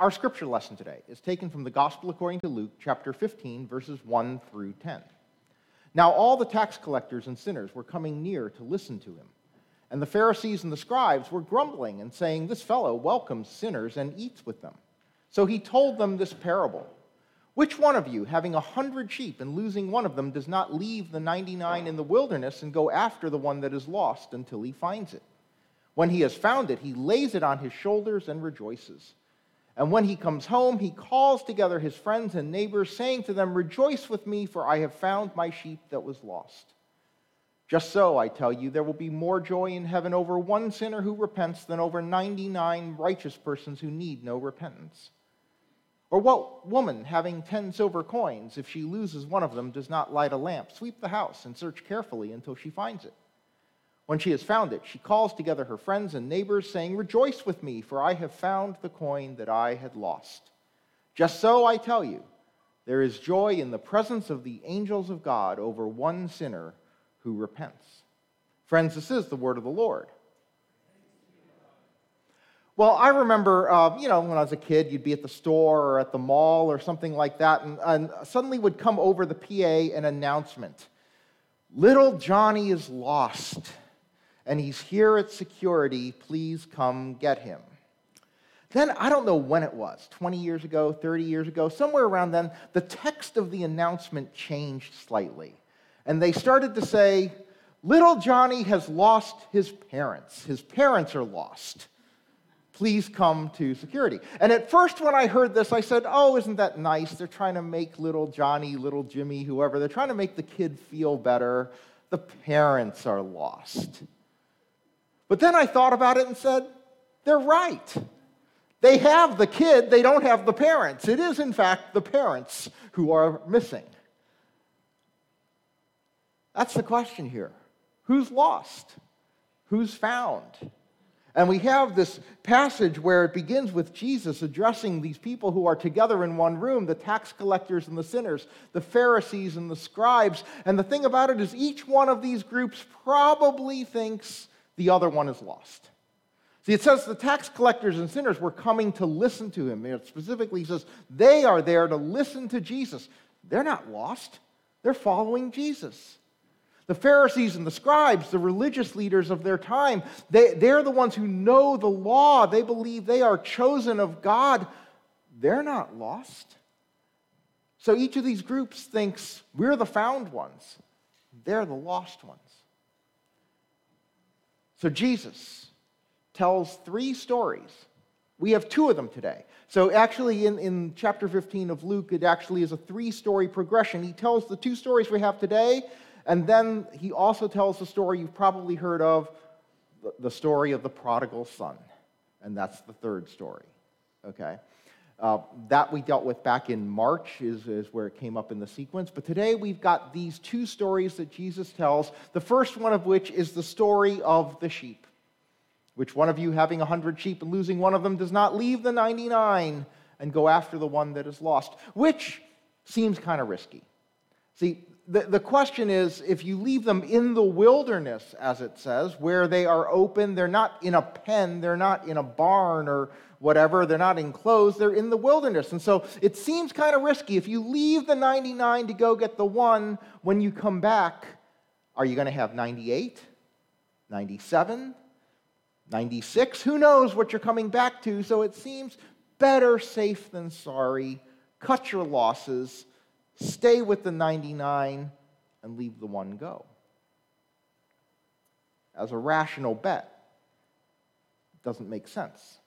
our scripture lesson today is taken from the Gospel according to Luke, chapter 15, verses 1 through 10. Now, all the tax collectors and sinners were coming near to listen to him. And the Pharisees and the scribes were grumbling and saying, This fellow welcomes sinners and eats with them. So he told them this parable Which one of you, having a hundred sheep and losing one of them, does not leave the 99 in the wilderness and go after the one that is lost until he finds it? When he has found it, he lays it on his shoulders and rejoices. And when he comes home, he calls together his friends and neighbors, saying to them, Rejoice with me, for I have found my sheep that was lost. Just so, I tell you, there will be more joy in heaven over one sinner who repents than over 99 righteous persons who need no repentance. Or what woman, having 10 silver coins, if she loses one of them, does not light a lamp, sweep the house, and search carefully until she finds it? When she has found it, she calls together her friends and neighbors, saying, Rejoice with me, for I have found the coin that I had lost. Just so, I tell you, there is joy in the presence of the angels of God over one sinner who repents. Friends, this is the word of the Lord. Well, I remember, uh, you know, when I was a kid, you'd be at the store or at the mall or something like that, and, and suddenly would come over the PA an announcement Little Johnny is lost and he's here at security. Please come get him. Then, I don't know when it was 20 years ago, 30 years ago, somewhere around then, the text of the announcement changed slightly. And they started to say, Little Johnny has lost his parents. His parents are lost. Please come to security. And at first, when I heard this, I said, Oh, isn't that nice? They're trying to make little Johnny, little Jimmy, whoever, they're trying to make the kid feel better. The parents are lost. But then I thought about it and said, they're right. They have the kid, they don't have the parents. It is, in fact, the parents who are missing. That's the question here. Who's lost? Who's found? And we have this passage where it begins with Jesus addressing these people who are together in one room the tax collectors and the sinners, the Pharisees and the scribes. And the thing about it is, each one of these groups probably thinks the other one is lost. See, it says the tax collectors and sinners were coming to listen to him. It specifically says they are there to listen to Jesus. They're not lost, they're following Jesus. The Pharisees and the scribes, the religious leaders of their time, they, they're the ones who know the law. They believe they are chosen of God. They're not lost. So each of these groups thinks we're the found ones, they're the lost ones. So Jesus tells three stories. We have two of them today. So, actually, in, in chapter 15 of Luke, it actually is a three story progression. He tells the two stories we have today, and then he also tells the story you've probably heard of the story of the prodigal son. And that's the third story. Okay? Uh, that we dealt with back in March, is, is where it came up in the sequence. But today we've got these two stories that Jesus tells, the first one of which is the story of the sheep. Which one of you, having a hundred sheep and losing one of them, does not leave the 99 and go after the one that is lost? Which seems kind of risky. See, the, the question is if you leave them in the wilderness, as it says, where they are open, they're not in a pen, they're not in a barn or whatever, they're not enclosed, they're in the wilderness. And so it seems kind of risky. If you leave the 99 to go get the one, when you come back, are you going to have 98, 97, 96? Who knows what you're coming back to? So it seems better safe than sorry. Cut your losses stay with the 99 and leave the one go. As a rational bet, doesn't make sense.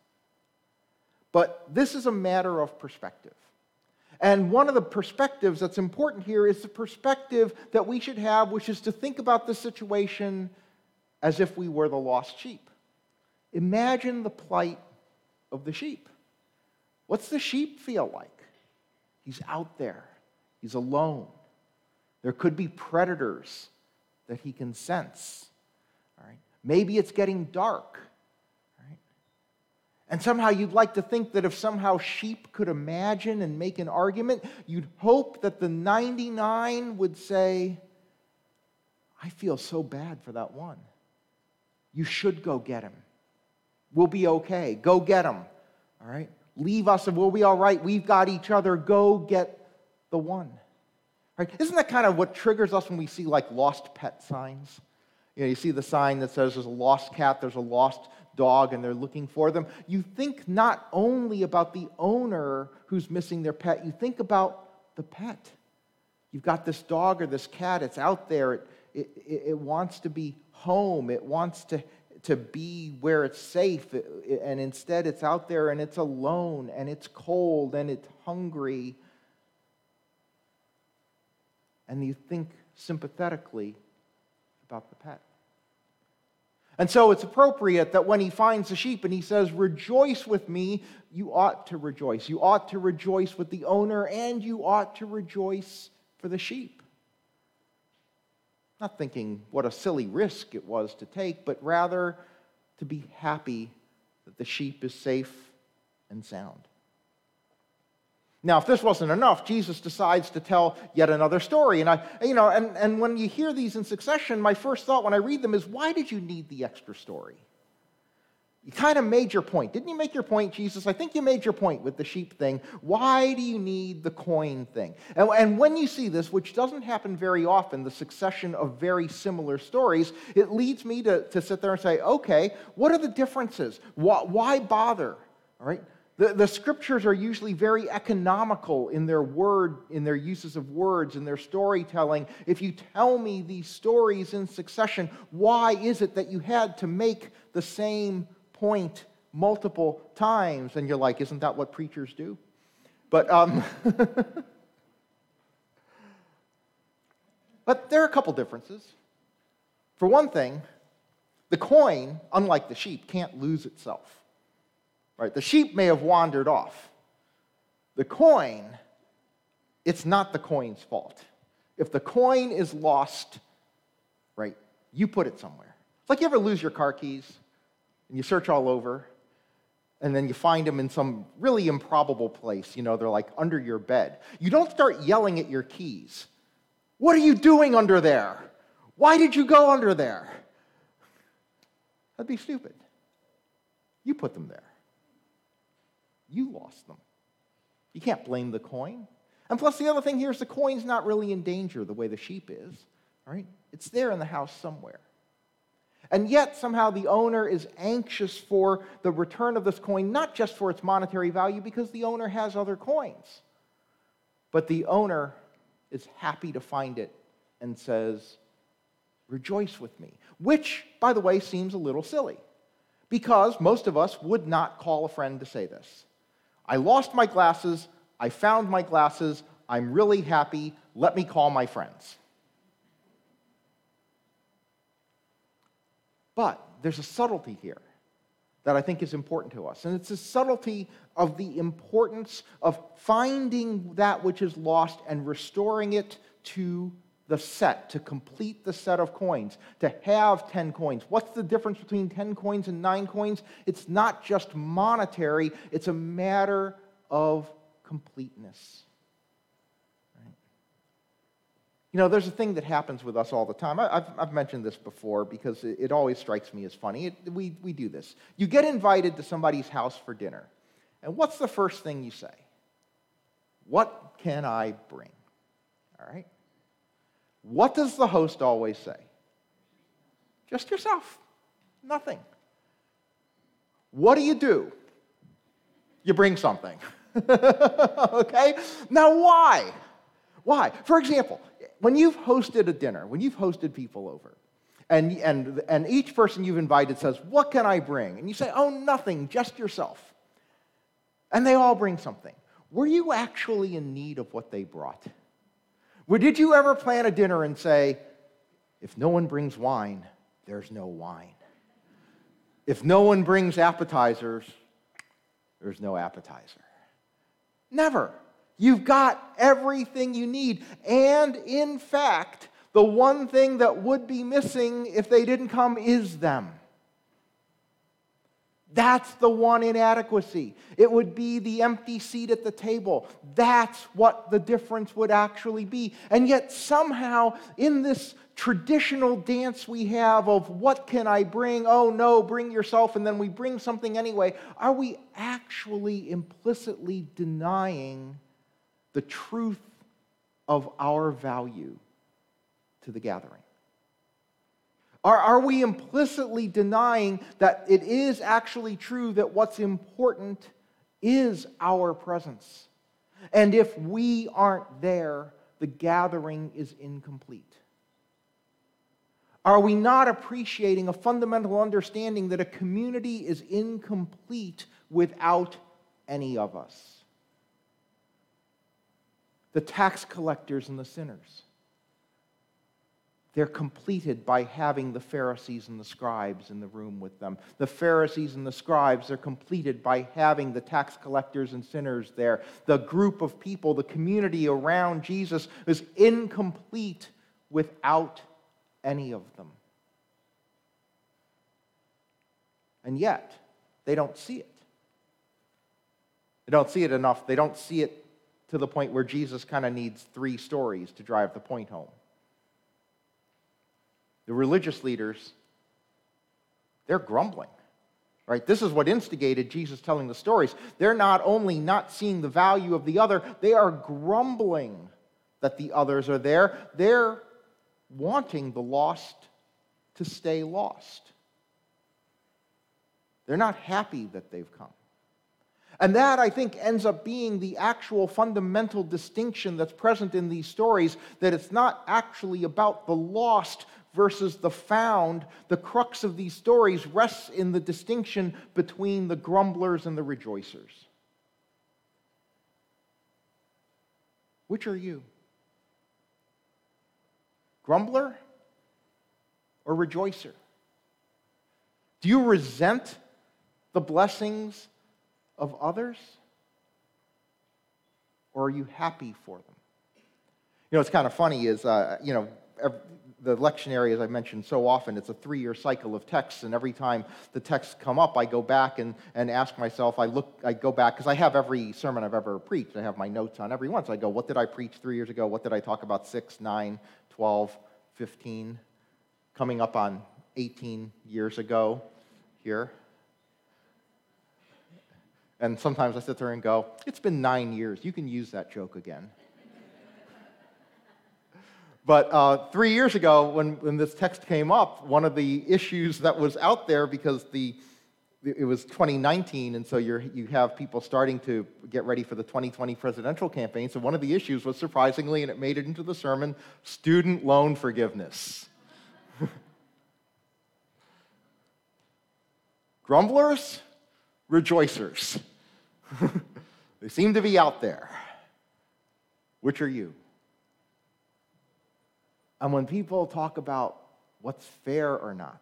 But this is a matter of perspective. And one of the perspectives that's important here is the perspective that we should have, which is to think about the situation as if we were the lost sheep. Imagine the plight of the sheep. What's the sheep feel like? He's out there. He's alone. There could be predators that he can sense. All right? Maybe it's getting dark. And somehow you'd like to think that if somehow sheep could imagine and make an argument, you'd hope that the 99 would say, I feel so bad for that one. You should go get him. We'll be okay. Go get him. All right? leave us and we'll be all right. We've got each other. Go get the one. Right? Isn't that kind of what triggers us when we see like lost pet signs? You know, you see the sign that says there's a lost cat, there's a lost dog, and they're looking for them. You think not only about the owner who's missing their pet, you think about the pet. You've got this dog or this cat, it's out there, it, it, it wants to be home, it wants to, to be where it's safe, and instead it's out there and it's alone, and it's cold, and it's hungry. And you think sympathetically about the pet. And so it's appropriate that when he finds the sheep and he says, Rejoice with me, you ought to rejoice. You ought to rejoice with the owner and you ought to rejoice for the sheep. Not thinking what a silly risk it was to take, but rather to be happy that the sheep is safe and sound. Now, if this wasn't enough, Jesus decides to tell yet another story. And I, you know, and, and when you hear these in succession, my first thought when I read them is, why did you need the extra story? You kind of made your point. Didn't you make your point, Jesus? I think you made your point with the sheep thing. Why do you need the coin thing? And, and, when you see this, which doesn't happen very often, the succession of very similar stories, it leads me to, to sit there and say, okay, what are the differences? Why, why bother? All right? The, the scriptures are usually very economical in their word, in their uses of words, in their storytelling. If you tell me these stories in succession, why is it that you had to make the same point multiple times? And you're like, isn't that what preachers do? But, um, but there are a couple differences. For one thing, the coin, unlike the sheep, can't lose itself. Right? The sheep may have wandered off. The coin, it's not the coin's fault. If the coin is lost, right, you put it somewhere. It's like you ever lose your car keys and you search all over and then you find them in some really improbable place. You know, they're like under your bed. You don't start yelling at your keys. What are you doing under there? Why did you go under there? That'd be stupid. You put them there. You lost them. You can't blame the coin. And plus, the other thing here is the coin's not really in danger the way the sheep is, right? It's there in the house somewhere. And yet, somehow, the owner is anxious for the return of this coin, not just for its monetary value, because the owner has other coins. But the owner is happy to find it and says, Rejoice with me. Which, by the way, seems a little silly, because most of us would not call a friend to say this. I lost my glasses. I found my glasses. I'm really happy. Let me call my friends. But there's a subtlety here that I think is important to us. And it's a subtlety of the importance of finding that which is lost and restoring it to the set, to complete the set of coins, to have 10 coins. What's the difference between 10 coins and 9 coins? It's not just monetary, it's a matter of completeness. You know, there's a thing that happens with us all the time. I, have I've mentioned this before because it, it always strikes me as funny. It, we, we do this. You get invited to somebody's house for dinner, and what's the first thing you say? What can I bring? All right? What does the host always say? Just yourself. Nothing. What do you do? You bring something. okay? Now, why? Why? For example, when you've hosted a dinner, when you've hosted people over, and, and, and each person you've invited says, What can I bring? And you say, Oh, nothing, just yourself. And they all bring something. Were you actually in need of what they brought? Did you ever plan a dinner and say, if no one brings wine, there's no wine? If no one brings appetizers, there's no appetizer. Never. You've got everything you need. And in fact, the one thing that would be missing if they didn't come is them. That's the one inadequacy. It would be the empty seat at the table. That's what the difference would actually be. And yet, somehow, in this traditional dance we have of what can I bring? Oh, no, bring yourself, and then we bring something anyway, are we actually implicitly denying the truth of our value to the gathering? Are, are we implicitly denying that it is actually true that what's important is our presence? And if we aren't there, the gathering is incomplete. Are we not appreciating a fundamental understanding that a community is incomplete without any of us? The tax collectors and the sinners they're completed by having the Pharisees and the scribes in the room with them. The Pharisees and the scribes are completed by having the tax collectors and sinners there. The group of people, the community around Jesus, is incomplete without any of them. And yet, they don't see it. They don't see it enough. They don't see it to the point where Jesus kind of needs three stories to drive the point home the religious leaders, they're grumbling. Right? This is what instigated Jesus telling the stories. They're not only not seeing the value of the other, they are grumbling that the others are there. They're wanting the lost to stay lost. They're not happy that they've come. And that, I think, ends up being the actual fundamental distinction that's present in these stories that it's not actually about the lost versus the found, the crux of these stories rests in the distinction between the grumblers and the rejoicers. Which are you? Grumbler or rejoicer? Do you resent the blessings of others? Or are you happy for them? You know, it's kind of funny is, uh, you know, the lectionary, as I mentioned so often, it's a three year cycle of texts, and every time the texts come up, I go back and, and ask myself, I look, I go back, because I have every sermon I've ever preached. I have my notes on every one. So I go, what did I preach three years ago? What did I talk about six, nine, 12, 15? Coming up on 18 years ago here. And sometimes I sit there and go, it's been nine years. You can use that joke again. But uh, three years ago, when, when this text came up, one of the issues that was out there because the it was 2019, and so you you have people starting to get ready for the 2020 presidential campaign. So one of the issues was surprisingly, and it made it into the sermon, student loan forgiveness. Grumblers, rejoicers. they seem to be out there. Which are you? And when people talk about what's fair or not,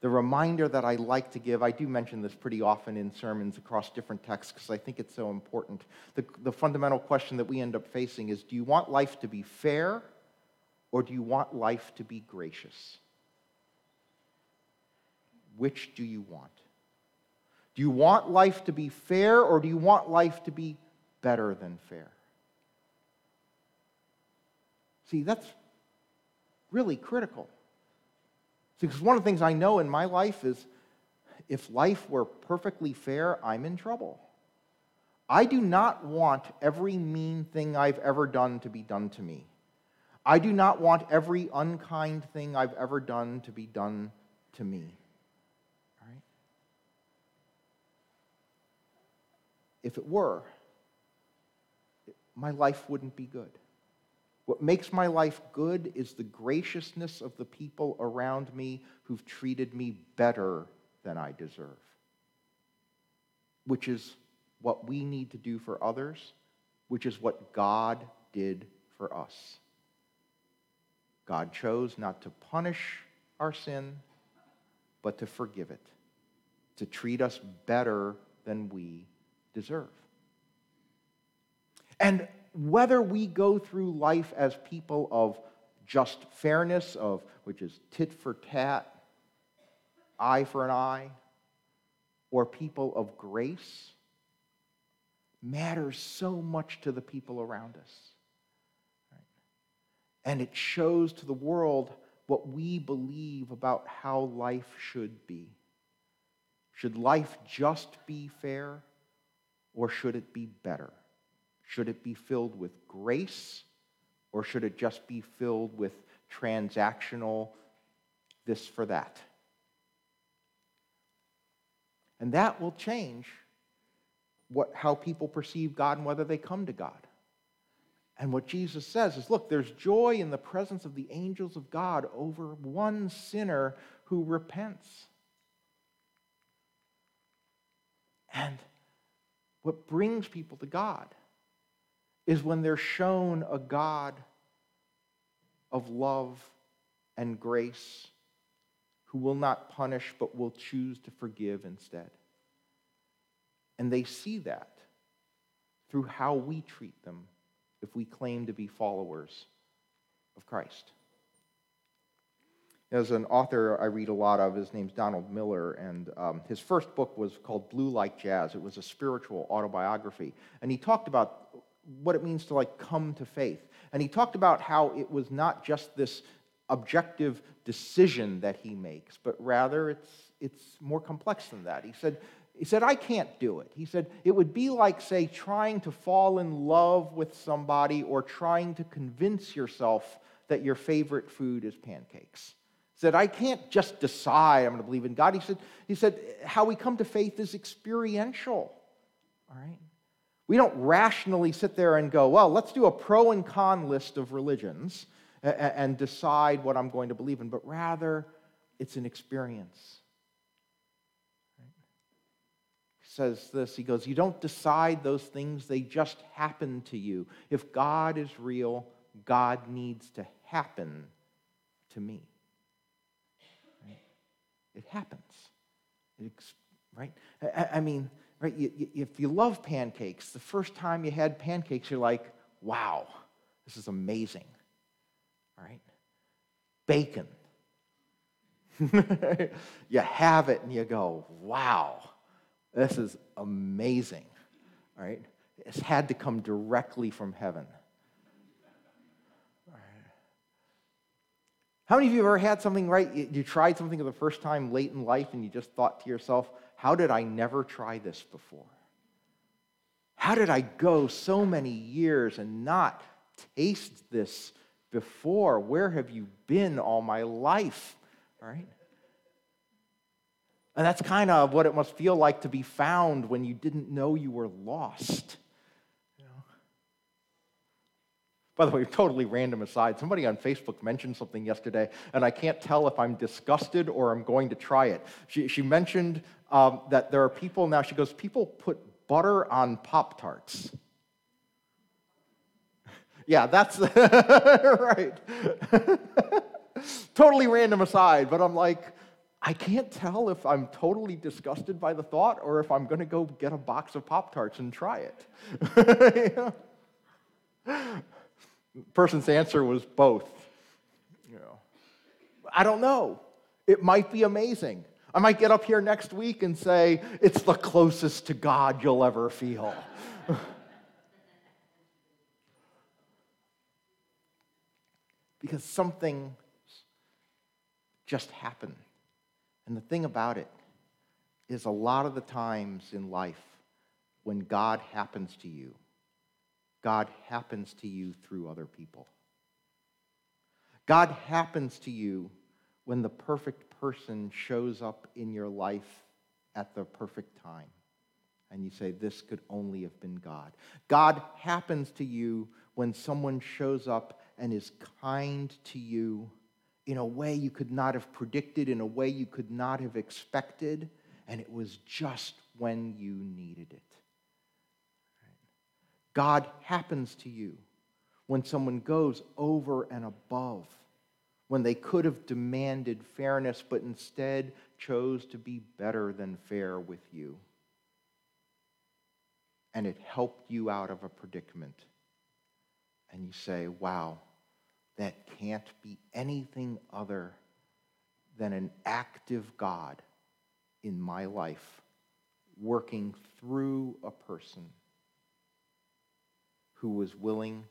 the reminder that I like to give, I do mention this pretty often in sermons across different texts because I think it's so important. The, the fundamental question that we end up facing is do you want life to be fair or do you want life to be gracious? Which do you want? Do you want life to be fair or do you want life to be better than fair? See, that's really critical. Because one of the things I know in my life is if life were perfectly fair, I'm in trouble. I do not want every mean thing I've ever done to be done to me. I do not want every unkind thing I've ever done to be done to me. Right? If it were, my life wouldn't be good. What makes my life good is the graciousness of the people around me who've treated me better than I deserve, which is what we need to do for others, which is what God did for us. God chose not to punish our sin, but to forgive it, to treat us better than we deserve. And whether we go through life as people of just fairness, of which is tit for tat, eye for an eye, or people of grace matters so much to the people around us. And it shows to the world what we believe about how life should be. Should life just be fair or should it be better? Should it be filled with grace or should it just be filled with transactional this for that? And that will change what, how people perceive God and whether they come to God. And what Jesus says is look, there's joy in the presence of the angels of God over one sinner who repents. And what brings people to God is when they're shown a God of love and grace who will not punish but will choose to forgive instead. And they see that through how we treat them if we claim to be followers of Christ. There's an author I read a lot of. His name's Donald Miller, and um, his first book was called Blue Like Jazz. It was a spiritual autobiography, and he talked about what it means to like come to faith. And he talked about how it was not just this objective decision that he makes, but rather it's it's more complex than that. He said he said, I can't do it. He said, it would be like, say, trying to fall in love with somebody or trying to convince yourself that your favorite food is pancakes. He said, I can't just decide I'm going to believe in God. He said, he said, how we come to faith is experiential. All right? We don't rationally sit there and go, well, let's do a pro and con list of religions and decide what I'm going to believe in, but rather it's an experience. He says this He goes, You don't decide those things, they just happen to you. If God is real, God needs to happen to me. Right? It happens. It's, right? I, I, mean, right? You, you, if you love pancakes, the first time you had pancakes, you're like, wow, this is amazing. All right? Bacon. you have it and you go, wow. This is amazing, right? It's had to come directly from heaven. How many of you have ever had something, right? You tried something for the first time late in life and you just thought to yourself, how did I never try this before? How did I go so many years and not taste this before? Where have you been all my life? All right? And that's kind of what it must feel like to be found when you didn't know you were lost. You know? By the way, totally random aside, somebody on Facebook mentioned something yesterday, and I can't tell if I'm disgusted or I'm going to try it. She, she mentioned um, that there are people now, she goes, people put butter on Pop Tarts. yeah, that's right. totally random aside, but I'm like, I can't tell if I'm totally disgusted by the thought or if I'm going to go get a box of Pop Tarts and try it. Person's answer was both. You know, I don't know. It might be amazing. I might get up here next week and say, it's the closest to God you'll ever feel. because something just happened. And the thing about it is, a lot of the times in life, when God happens to you, God happens to you through other people. God happens to you when the perfect person shows up in your life at the perfect time. And you say, This could only have been God. God happens to you when someone shows up and is kind to you in a way you could not have predicted, in a way you could not have expected, and it was just when you needed it. God happens to you when someone goes over and above, when they could have demanded fairness, but instead chose to be better than fair with you. And it helped you out of a predicament. And you say, wow, that can't be anything other than an active God in my life working through a person who was willing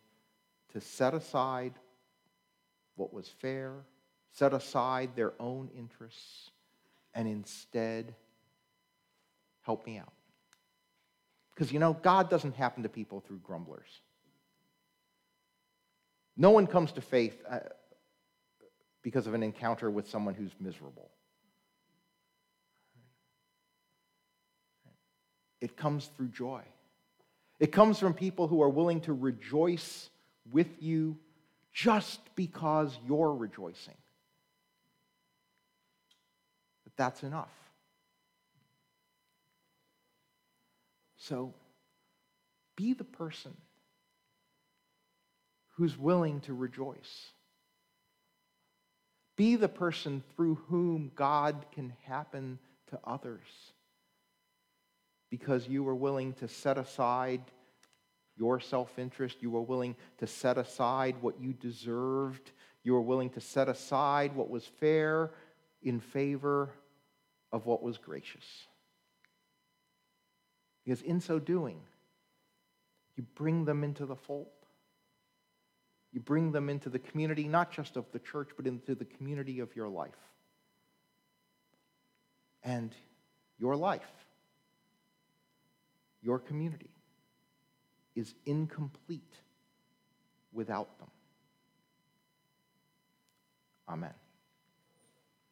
to set aside what was fair, set aside their own interests, and instead help me out. Because you know, God doesn't happen to people through grumblers. No one comes to faith uh, because of an encounter with someone who's miserable. It comes through joy. It comes from people who are willing to rejoice with you just because you're rejoicing. But that's enough. So be the person who's willing to rejoice. Be the person through whom God can happen to others because you were willing to set aside your self interest. You were willing to set aside what you deserved. You were willing to set aside what was fair in favor of what was gracious. Because in so doing, you bring them into the fold. You bring them into the community, not just of the church, but into the community of your life. And your life, your community, is incomplete without them. Amen.